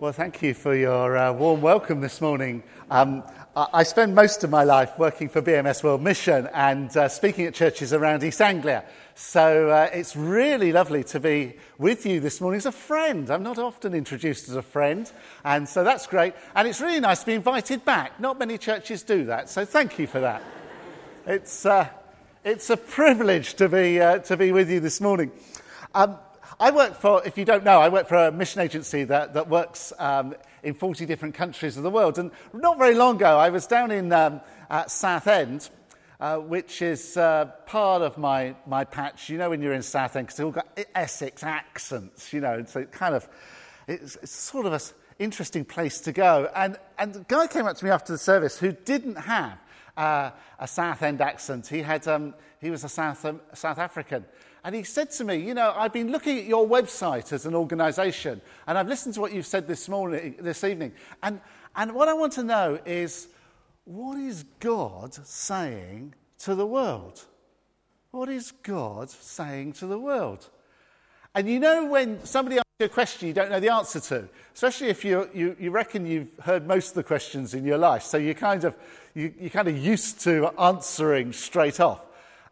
Well, thank you for your uh, warm welcome this morning. Um, I spend most of my life working for BMS World Mission and uh, speaking at churches around East Anglia. So uh, it's really lovely to be with you this morning as a friend. I'm not often introduced as a friend, and so that's great. And it's really nice to be invited back. Not many churches do that, so thank you for that. It's, uh, it's a privilege to be, uh, to be with you this morning. Um, I work for, if you don't know, I work for a mission agency that, that works um, in 40 different countries of the world. And not very long ago, I was down in um, Southend, uh, which is uh, part of my, my patch. You know, when you're in Southend, because they've all got Essex accents, you know, so it kind of, it's, it's sort of an interesting place to go. And, and the guy came up to me after the service who didn't have uh, a Southend accent. He, had, um, he was a South, um, South African. And he said to me, You know, I've been looking at your website as an organization, and I've listened to what you've said this morning, this evening. And, and what I want to know is what is God saying to the world? What is God saying to the world? And you know, when somebody asks you a question you don't know the answer to, especially if you, you, you reckon you've heard most of the questions in your life, so you're kind of, you, you're kind of used to answering straight off.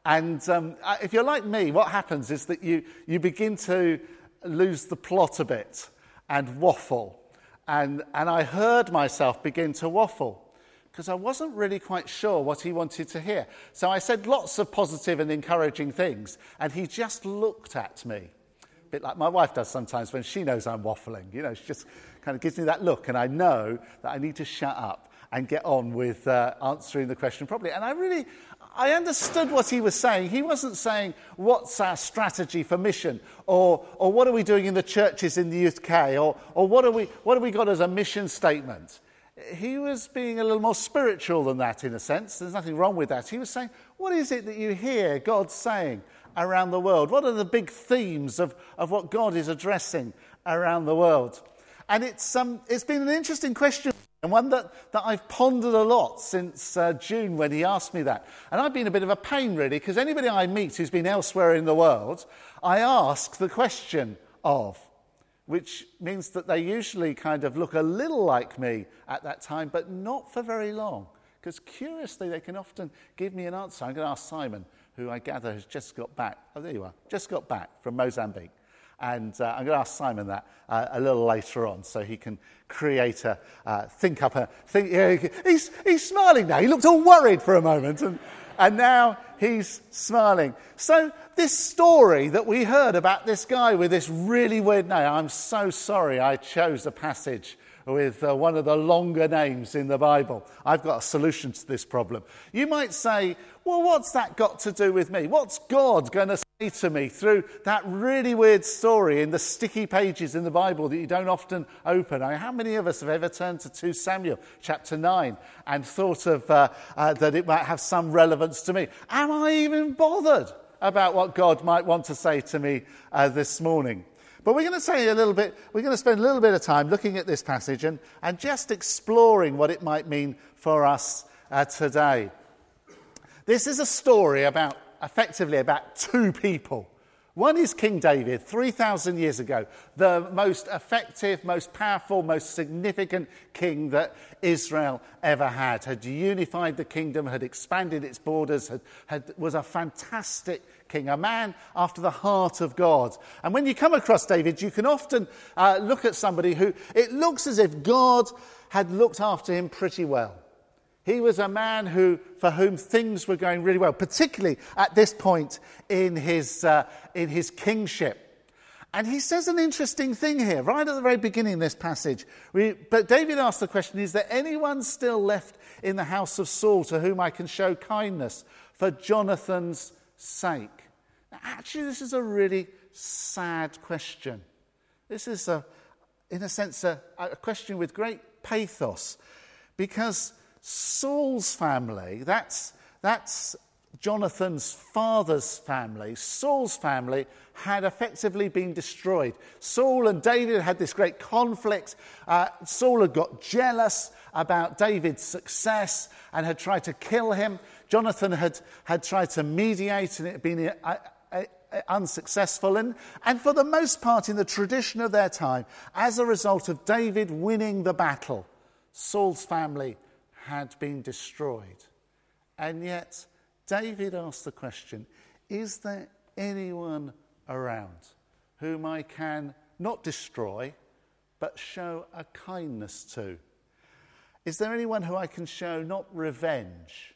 And um, uh, if you're like me, what happens is that you, you begin to lose the plot a bit and waffle. And, and I heard myself begin to waffle because I wasn't really quite sure what he wanted to hear. So I said lots of positive and encouraging things, and he just looked at me. A bit like my wife does sometimes when she knows I'm waffling. You know, she just kind of gives me that look, and I know that I need to shut up and get on with uh, answering the question properly. And I really, I understood what he was saying. He wasn't saying, What's our strategy for mission? Or, or what are we doing in the churches in the UK? Or, or what, are we, what have we got as a mission statement? He was being a little more spiritual than that, in a sense. There's nothing wrong with that. He was saying, What is it that you hear God saying around the world? What are the big themes of, of what God is addressing around the world? And it's, um, it's been an interesting question and one that, that I've pondered a lot since uh, June when he asked me that. And I've been a bit of a pain, really, because anybody I meet who's been elsewhere in the world, I ask the question of, which means that they usually kind of look a little like me at that time, but not for very long. Because curiously, they can often give me an answer. I'm going to ask Simon, who I gather has just got back. Oh, there you are, just got back from Mozambique. And uh, I'm going to ask Simon that uh, a little later on so he can create a, uh, think up a, think, yeah, he's, he's smiling now. He looked all worried for a moment and, and now he's smiling. So this story that we heard about this guy with this really weird name, I'm so sorry I chose a passage with uh, one of the longer names in the Bible. I've got a solution to this problem. You might say, well, what's that got to do with me? What's God going to to me through that really weird story in the sticky pages in the Bible that you don't often open? I mean, how many of us have ever turned to 2 Samuel chapter 9 and thought of uh, uh, that it might have some relevance to me? Am I even bothered about what God might want to say to me uh, this morning? But we're going to say a little bit, we're going to spend a little bit of time looking at this passage and, and just exploring what it might mean for us uh, today. This is a story about, effectively, about two people. One is King David, 3,000 years ago, the most effective, most powerful, most significant king that Israel ever had. Had unified the kingdom, had expanded its borders, had, had, was a fantastic king, a man after the heart of God. And when you come across David, you can often uh, look at somebody who it looks as if God had looked after him pretty well. He was a man who, for whom things were going really well, particularly at this point in his, uh, in his kingship. And he says an interesting thing here, right at the very beginning of this passage. We, but David asks the question Is there anyone still left in the house of Saul to whom I can show kindness for Jonathan's sake? Now, actually, this is a really sad question. This is, a, in a sense, a, a question with great pathos because Saul's family, that's, that's Jonathan's father's family, Saul's family, had effectively been destroyed. Saul and David had this great conflict. Uh, Saul had got jealous about David's success and had tried to kill him. Jonathan had, had tried to mediate, and it had been uh, uh, unsuccessful. And, and for the most part, in the tradition of their time, as a result of David winning the battle, Saul's family had been destroyed. And yet, David asked the question Is there anyone around whom I can not destroy, but show a kindness to? Is there anyone who I can show not revenge,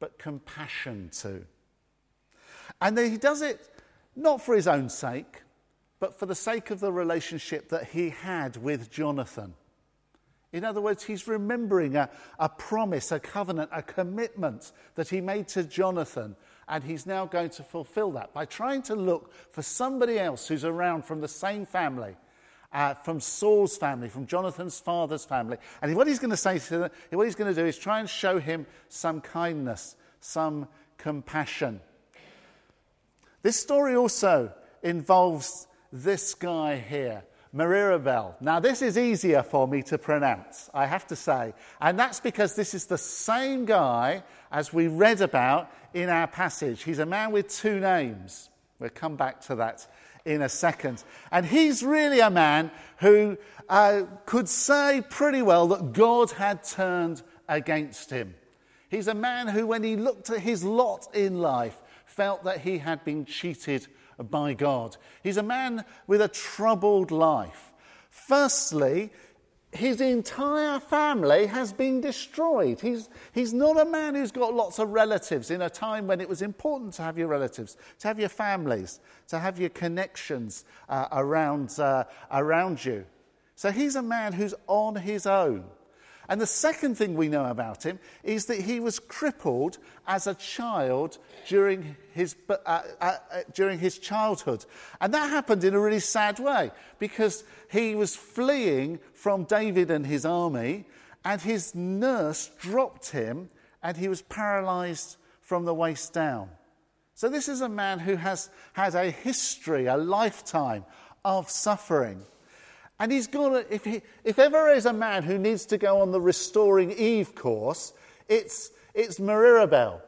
but compassion to? And then he does it not for his own sake, but for the sake of the relationship that he had with Jonathan. In other words, he's remembering a, a promise, a covenant, a commitment that he made to Jonathan, and he's now going to fulfill that by trying to look for somebody else who's around from the same family. Uh, from Saul's family, from Jonathan's father's family. And what he's going to say to them, what he's going to do is try and show him some kindness, some compassion. This story also involves this guy here, Merib-Baal. Now, this is easier for me to pronounce, I have to say. And that's because this is the same guy as we read about in our passage. He's a man with two names. We'll come back to that in a second. And he's really a man who uh, could say pretty well that God had turned against him. He's a man who, when he looked at his lot in life, felt that he had been cheated by God. He's a man with a troubled life. Firstly, his entire family has been destroyed. He's, he's not a man who's got lots of relatives in a time when it was important to have your relatives, to have your families, to have your connections uh, around, uh, around you. So he's a man who's on his own. And the second thing we know about him is that he was crippled as a child during his, uh, uh, uh, during his childhood. And that happened in a really sad way because he was fleeing from David and his army, and his nurse dropped him, and he was paralyzed from the waist down. So, this is a man who has had a history, a lifetime of suffering. And he's going to, if, he, if ever is a man who needs to go on the Restoring Eve course, it's, it's Merib-Baal.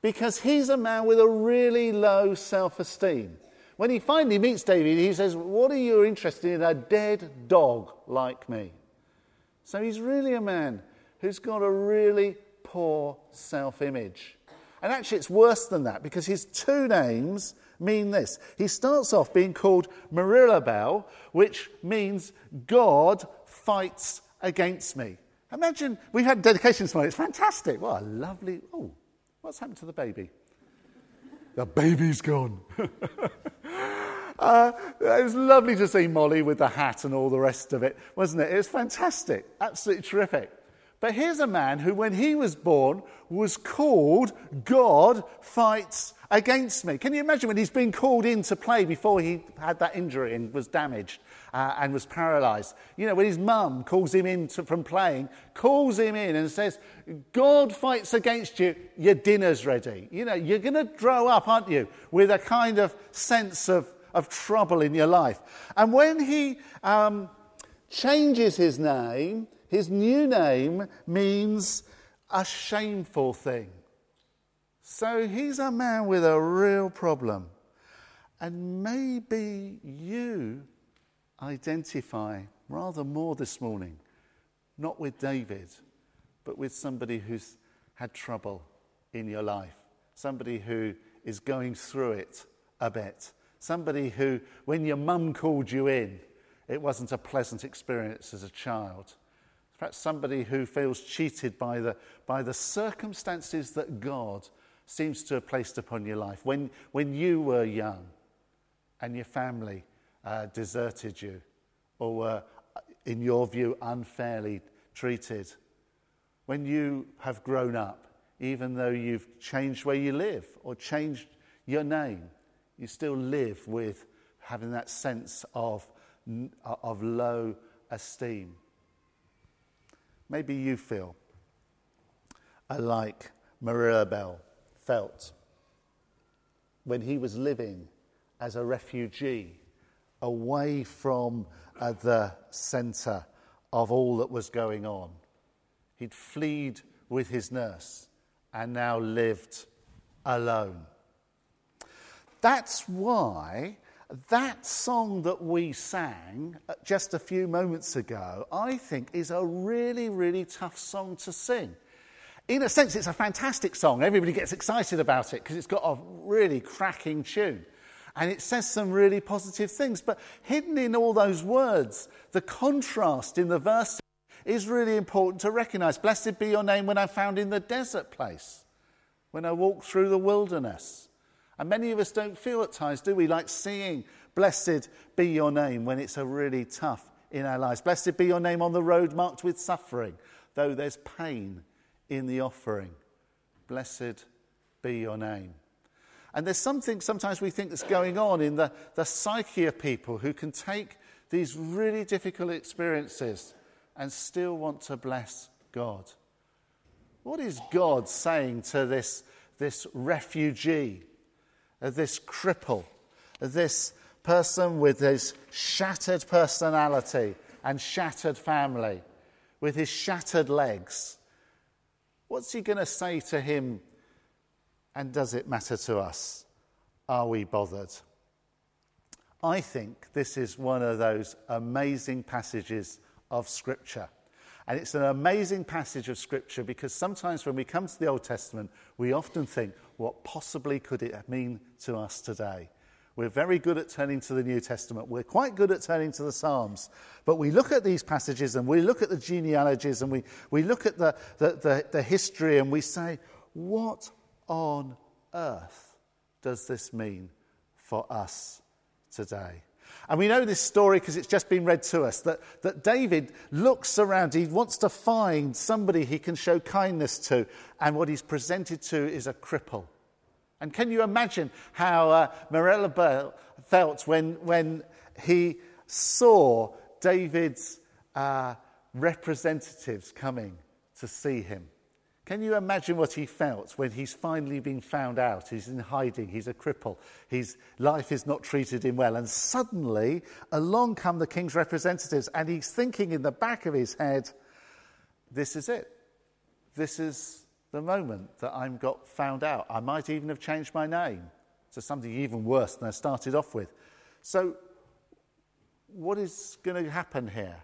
Because he's a man with a really low self esteem. When he finally meets David, he says, What are you interested in? A dead dog like me. So he's really a man who's got a really poor self image. And actually, it's worse than that because his two names mean this. He starts off being called Merib-Baal, which means God fights against me. Imagine, we've had dedication morning. It's fantastic. What a lovely. Oh, what's happened to the baby? The baby's gone. uh, it was lovely to see Molly with the hat and all the rest of it, wasn't it? It was fantastic. Absolutely terrific. But here's a man who, when he was born, was called God Fights Against Me. Can you imagine when he's been called in to play before he had that injury and was damaged uh, and was paralyzed? You know, when his mum calls him in to, from playing, calls him in and says, God fights against you, your dinner's ready. You know, you're going to grow up, aren't you, with a kind of sense of, of trouble in your life. And when he um, changes his name, his new name means a shameful thing. So he's a man with a real problem. And maybe you identify rather more this morning, not with David, but with somebody who's had trouble in your life, somebody who is going through it a bit, somebody who, when your mum called you in, it wasn't a pleasant experience as a child. Perhaps somebody who feels cheated by the, by the circumstances that God seems to have placed upon your life. When, when you were young and your family uh, deserted you or were, in your view, unfairly treated. When you have grown up, even though you've changed where you live or changed your name, you still live with having that sense of, of low esteem. Maybe you feel like Merib-Baal felt when he was living as a refugee away from uh, the centre of all that was going on. He'd fled with his nurse and now lived alone. That's why that song that we sang just a few moments ago, I think, is a really, really tough song to sing. In a sense, it's a fantastic song. Everybody gets excited about it because it's got a really cracking tune. And it says some really positive things. But hidden in all those words, the contrast in the verse is really important to recognize. Blessed be your name when I'm found in the desert place, when I walk through the wilderness. And many of us don't feel at times, do we, like seeing, Blessed be your name when it's a really tough in our lives. Blessed be your name on the road marked with suffering, though there's pain in the offering. Blessed be your name. And there's something sometimes we think that's going on in the, the psyche of people who can take these really difficult experiences and still want to bless God. What is God saying to this, this refugee, uh, this cripple, uh, this person with his shattered personality and shattered family, with his shattered legs? What's he going to say to him? And does it matter to us? Are we bothered? I think this is one of those amazing passages of Scripture. And it's an amazing passage of Scripture because sometimes when we come to the Old Testament, we often think, what possibly could it mean to us today? We're very good at turning to the New Testament. We're quite good at turning to the Psalms. But we look at these passages and we look at the genealogies and we, we look at the, the, the, the history and we say, what on earth does this mean for us today? And we know this story because it's just been read to us that, that David looks around, he wants to find somebody he can show kindness to, and what he's presented to is a cripple. And can you imagine how uh, felt when, when he saw David's uh, representatives coming to see him? Can you imagine what he felt when he's finally been found out? He's in hiding, he's a cripple, his life is not treated him well. And suddenly, along come the king's representatives, and he's thinking in the back of his head, this is it. This is the moment that I'm got found out. I might even have changed my name to something even worse than I started off with. So, what is going to happen here?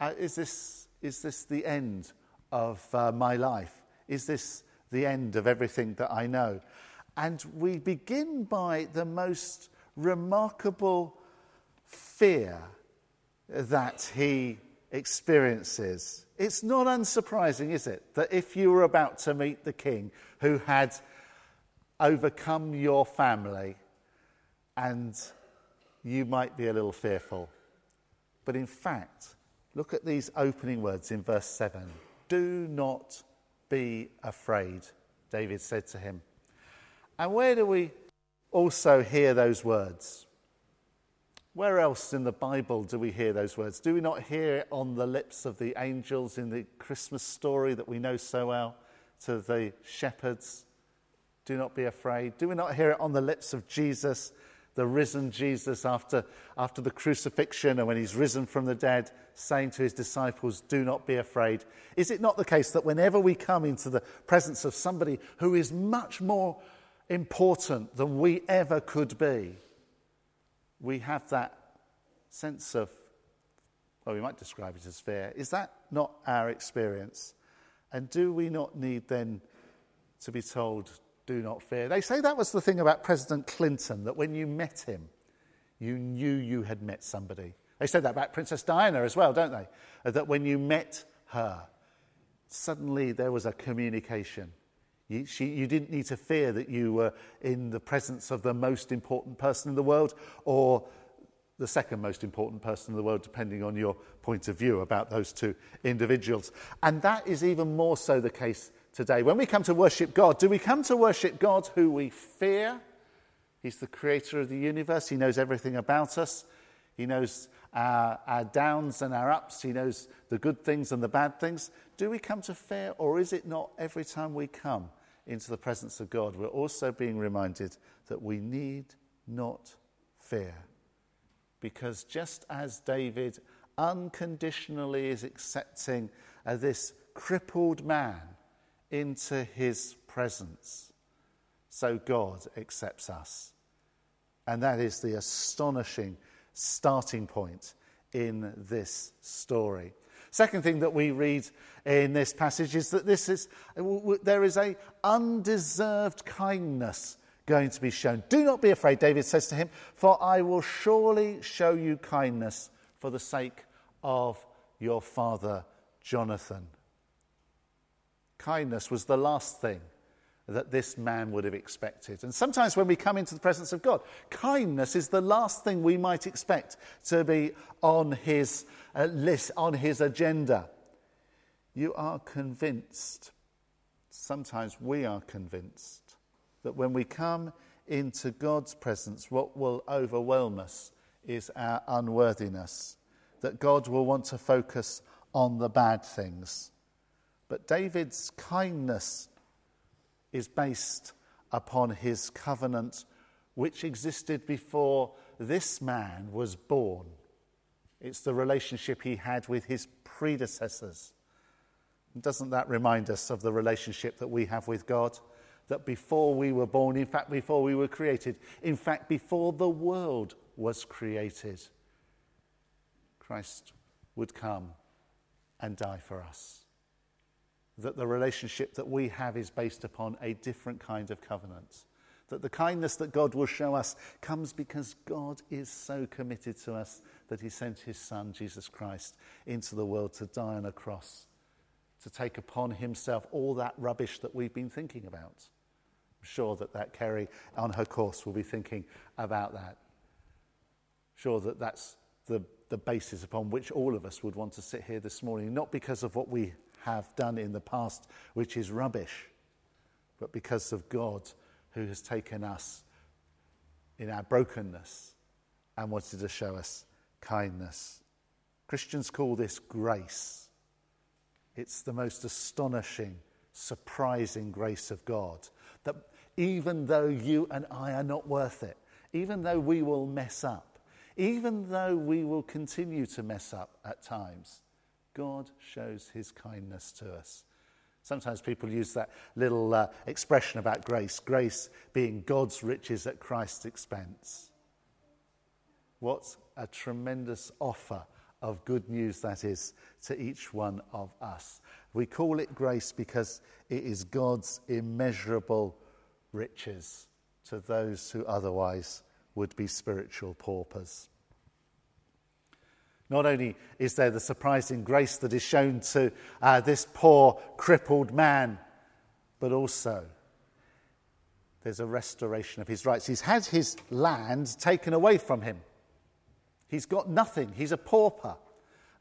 Uh, is, this, is this the end of uh, my life? Is this the end of everything that I know? And we begin by the most remarkable fear that he experiences. It's not unsurprising, is it, that if you were about to meet the king who had overcome your family and you might be a little fearful. But in fact, look at these opening words in verse 7. Do not be afraid, David said to him. And where do we also hear those words? Where else in the Bible do we hear those words? Do we not hear it on the lips of the angels in the Christmas story that we know so well to the shepherds? Do not be afraid. Do we not hear it on the lips of Jesus the risen Jesus after, after the crucifixion and when he's risen from the dead, saying to his disciples, Do not be afraid. Is it not the case that whenever we come into the presence of somebody who is much more important than we ever could be, we have that sense of, well, we might describe it as fear. Is that not our experience? And do we not need then to be told, do not fear. They say that was the thing about President Clinton, that when you met him, you knew you had met somebody. They said that about Princess Diana as well, don't they? That when you met her, suddenly there was a communication. You, she, you didn't need to fear that you were in the presence of the most important person in the world or the second most important person in the world, depending on your point of view about those two individuals. And that is even more so the case today. When we come to worship God, do we come to worship God who we fear? He's the creator of the universe, He knows everything about us, He knows our, our downs and our ups, He knows the good things and the bad things. Do we come to fear, or is it not every time we come into the presence of God, we're also being reminded that we need not fear? Because just as David unconditionally is accepting uh, this crippled man into his presence. so God accepts us. And that is the astonishing starting point in this story. Second thing that we read in this passage is that this is, there is a undeserved kindness going to be shown. Do not be afraid, David says to him, for I will surely show you kindness for the sake of your father Jonathan. Kindness was the last thing that this man would have expected. And sometimes when we come into the presence of God, kindness is the last thing we might expect to be on his uh, list, on his agenda. You are convinced, sometimes we are convinced, that when we come into God's presence, what will overwhelm us is our unworthiness, that God will want to focus on the bad things. But David's kindness is based upon his covenant, which existed before this man was born. It's the relationship he had with his predecessors. Doesn't that remind us of the relationship that we have with God? That before we were born, in fact, before we were created, in fact, before the world was created, Christ would come and die for us that the relationship that we have is based upon a different kind of covenant. That the kindness that God will show us comes because God is so committed to us that he sent his son, Jesus Christ, into the world to die on a cross, to take upon himself all that rubbish that we've been thinking about. I'm sure that, that Kerry on her course will be thinking about that. Sure that that's the, the basis upon which all of us would want to sit here this morning, not because of what we have done in the past, which is rubbish, but because of God who has taken us in our brokenness and wanted to show us kindness. Christians call this grace. It's the most astonishing, surprising grace of God that even though you and I are not worth it, even though we will mess up, even though we will continue to mess up at times, God shows his kindness to us. Sometimes people use that little uh, expression about grace grace being God's riches at Christ's expense. What a tremendous offer of good news that is to each one of us. We call it grace because it is God's immeasurable riches to those who otherwise would be spiritual paupers. Not only is there the surprising grace that is shown to uh, this poor, crippled man, but also there's a restoration of his rights. He's had his land taken away from him, he's got nothing, he's a pauper.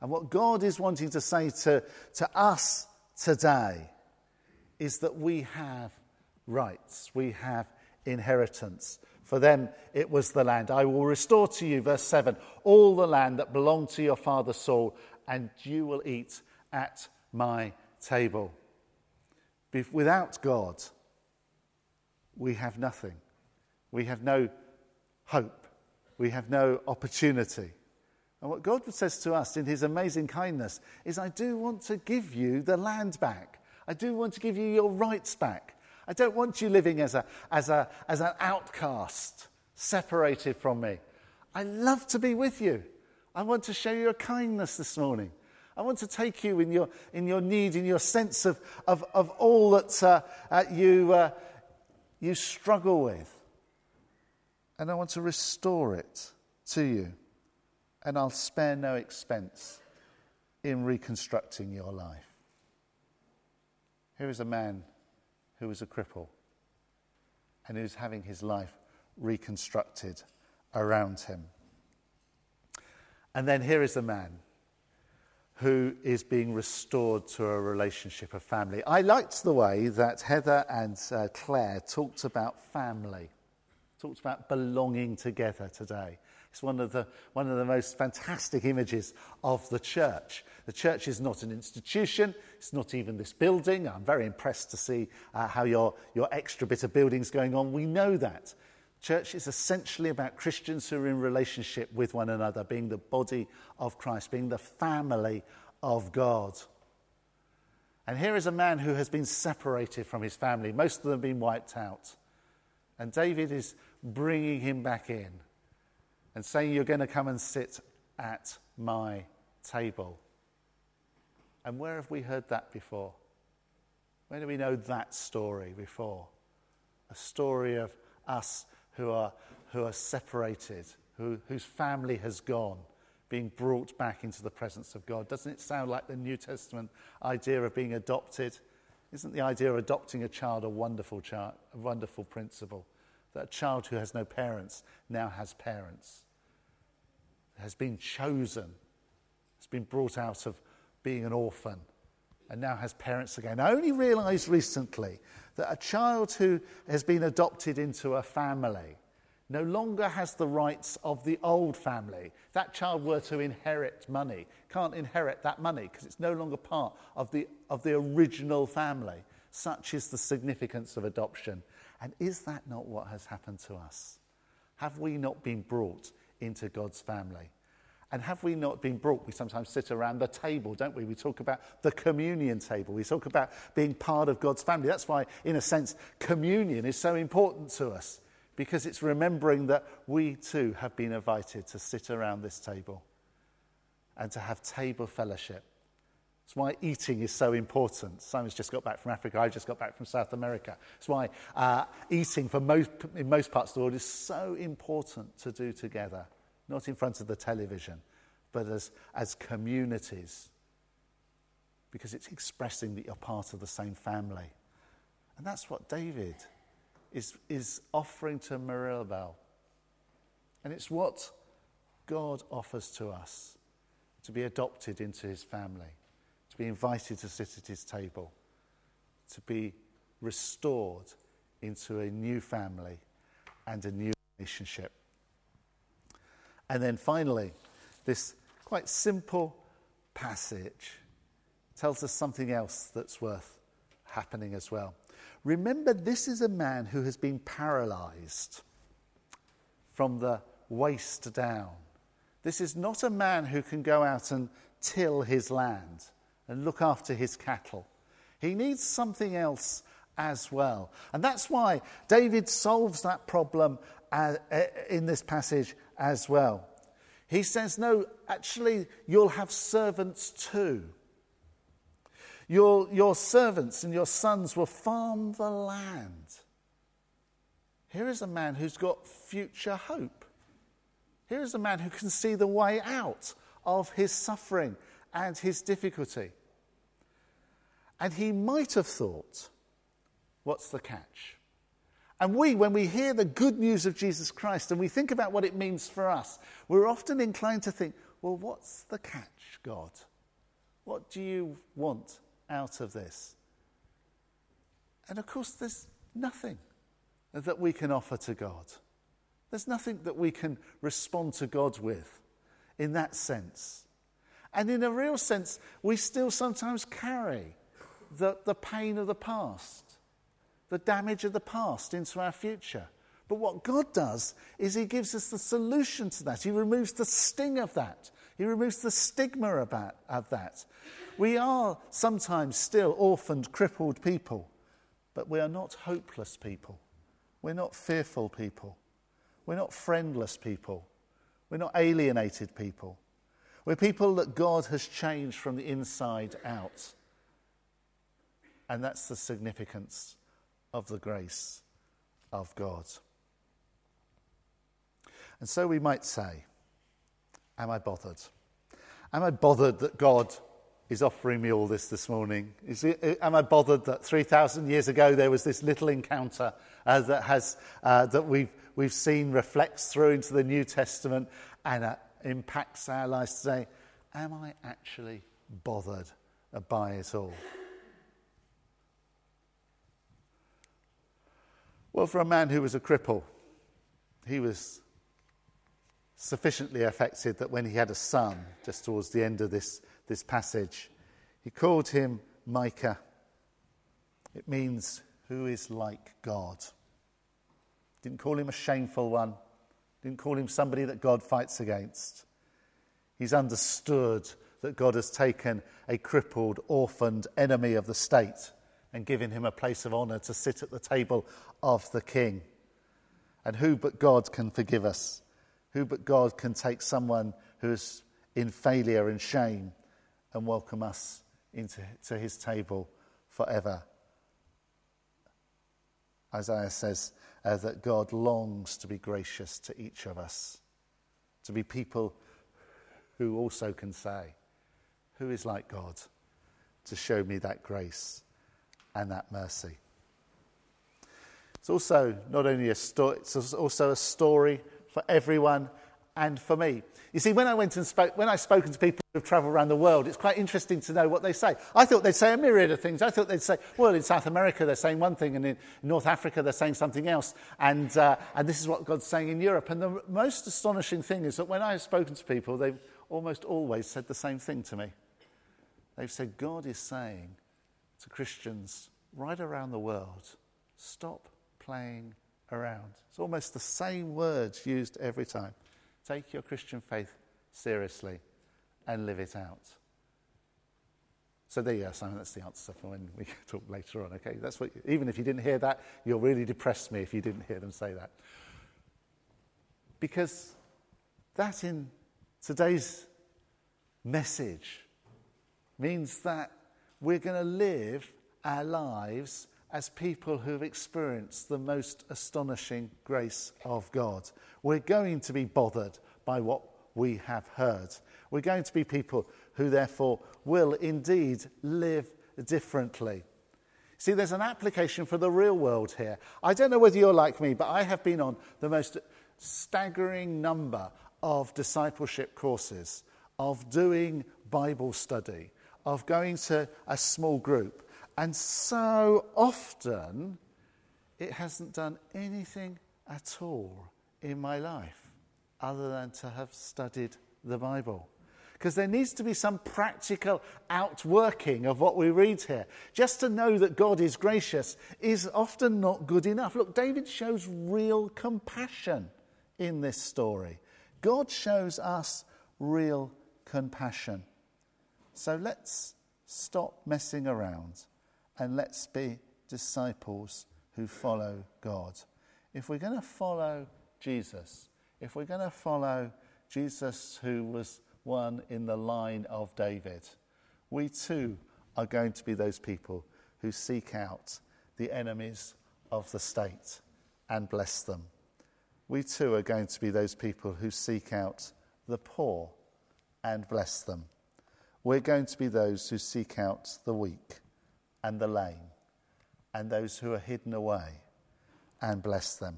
And what God is wanting to say to, to us today is that we have rights, we have inheritance. For them it was the land. I will restore to you, verse 7, all the land that belonged to your father Saul, and you will eat at my table. Without God, we have nothing. We have no hope. We have no opportunity. And what God says to us in his amazing kindness is, I do want to give you the land back. I do want to give you your rights back. I don't want you living as, a, as, a, as an outcast, separated from me. I love to be with you. I want to show you a kindness this morning. I want to take you in your, in your need, in your sense of, of, of all that uh, uh, you, uh, you struggle with. And I want to restore it to you. And I'll spare no expense in reconstructing your life. Here is a man who was a cripple and who's having his life reconstructed around him. And then here is a man who is being restored to a relationship of family. I liked the way that Heather and uh, Claire talked about family, talked about belonging together today. It's one of, the, one of the most fantastic images of the church. The church is not an institution, it's not even this building. I'm very impressed to see uh, how your, your extra bit of building's going on. We know that. Church is essentially about Christians who are in relationship with one another, being the body of Christ, being the family of God. And here is a man who has been separated from his family. Most of them have been wiped out. And David is bringing him back in and saying, You're going to come and sit at my table. And where have we heard that before? Where do we know that story before? A story of us who are, who are separated, who, whose family has gone, being brought back into the presence of God. Doesn't it sound like the New Testament idea of being adopted? Isn't the idea of adopting a child a wonderful, child, a wonderful principle? That a child who has no parents now has parents, has been chosen, has been brought out of being an orphan, and now has parents again. I only realised recently that a child who has been adopted into a family no longer has the rights of the old family. That child were to inherit money, can't inherit that money because it's no longer part of the, of the original family. Such is the significance of adoption. And is that not what has happened to us? Have we not been brought into God's family? And have we not been brought? We sometimes sit around the table, don't we? We talk about the communion table. We talk about being part of God's family. That's why, in a sense, communion is so important to us because it's remembering that we too have been invited to sit around this table and to have table fellowship. That's why eating is so important. Simon's just got back from Africa. I just got back from South America. That's why uh, eating for most, in most parts of the world is so important to do together, not in front of the television, but as, as communities, because it's expressing that you're part of the same family. And that's what David is, is offering to Mirabel. And it's what God offers to us to be adopted into his family, be invited to sit at his table, to be restored into a new family and a new relationship. And then finally, this quite simple passage tells us something else that's worth happening as well. Remember, this is a man who has been paralyzed from the waist down. This is not a man who can go out and till his land and look after his cattle. He needs something else as well. And that's why David solves that problem uh, uh, in this passage as well. He says, No, actually, you'll have servants too. Your, your servants and your sons will farm the land. Here is a man who's got future hope. Here is a man who can see the way out of his suffering and his difficulty. And he might have thought, what's the catch? And we, when we hear the good news of Jesus Christ and we think about what it means for us, we're often inclined to think, well, what's the catch, God? What do you want out of this? And of course, there's nothing that we can offer to God. There's nothing that we can respond to God with in that sense. And in a real sense, we still sometimes carry the, the pain of the past, the damage of the past into our future. But what God does is He gives us the solution to that. He removes the sting of that. He removes the stigma about, of that. We are sometimes still orphaned, crippled people, but we are not hopeless people. We're not fearful people. We're not friendless people. We're not alienated people. We're people that God has changed from the inside out. And that's the significance of the grace of God. And so we might say, Am I bothered? Am I bothered that God is offering me all this this morning? It, am I bothered that 3,000 years ago there was this little encounter uh, that, has, uh, that we've, we've seen reflects through into the New Testament and uh, impacts our lives today? Am I actually bothered by it all? Well, for a man who was a cripple, he was sufficiently affected that when he had a son, just towards the end of this this passage. He called him Micah. It means who is like God. Didn't call him a shameful one. Didn't call him somebody that God fights against. He's understood that God has taken a crippled, orphaned enemy of the state and given him a place of honour to sit at the table of the king. And who but God can forgive us? Who but God can take someone who is in failure and shame and welcome us into to his table forever? Isaiah says uh, that God longs to be gracious to each of us, to be people who also can say, Who is like God? to show me that grace and that mercy. It's also not only a story, it's also a story for everyone and for me. You see, when I went and spoke, when I've spoken to people who've travelled around the world, it's quite interesting to know what they say. I thought they'd say a myriad of things. I thought they'd say, well, in South America they're saying one thing, and in North Africa they're saying something else, and, uh, and this is what God's saying in Europe. And the most astonishing thing is that when I've spoken to people, they've almost always said the same thing to me. They've said, God is saying to Christians right around the world, stop playing around. It's almost the same words used every time. Take your Christian faith seriously and live it out. So there you go, Simon. That's the answer for when we talk later on. Okay, that's what. Even if you didn't hear that, you'll really depress me if you didn't hear them say that. Because that in today's message means that we're going to live our lives as people who've experienced the most astonishing grace of God. We're going to be bothered by what we have heard. We're going to be people who, therefore, will indeed live differently. See, there's an application for the real world here. I don't know whether you're like me, but I have been on the most staggering number of discipleship courses, of doing Bible study, of going to a small group. And so often, it hasn't done anything at all in my life other than to have studied the Bible. Because there needs to be some practical outworking of what we read here. Just to know that God is gracious is often not good enough. Look, David shows real compassion in this story. God shows us real compassion. So let's stop messing around and let's be disciples who follow God. If we're going to follow Jesus, if we're going to follow Jesus, who was one in the line of David, we too are going to be those people who seek out the enemies of the state and bless them. We too are going to be those people who seek out the poor and bless them. We're going to be those who seek out the weak and the lame and those who are hidden away and bless them.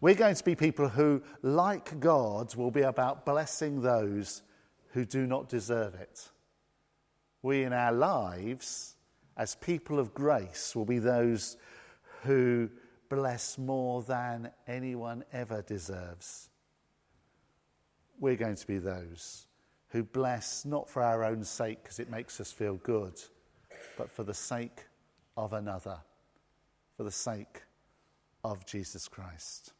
We're going to be people who, like God, will be about blessing those who do not deserve it. We, in our lives, as people of grace, will be those who bless more than anyone ever deserves. We're going to be those who bless not for our own sake because it makes us feel good, but for the sake of another, for the sake of Jesus Christ.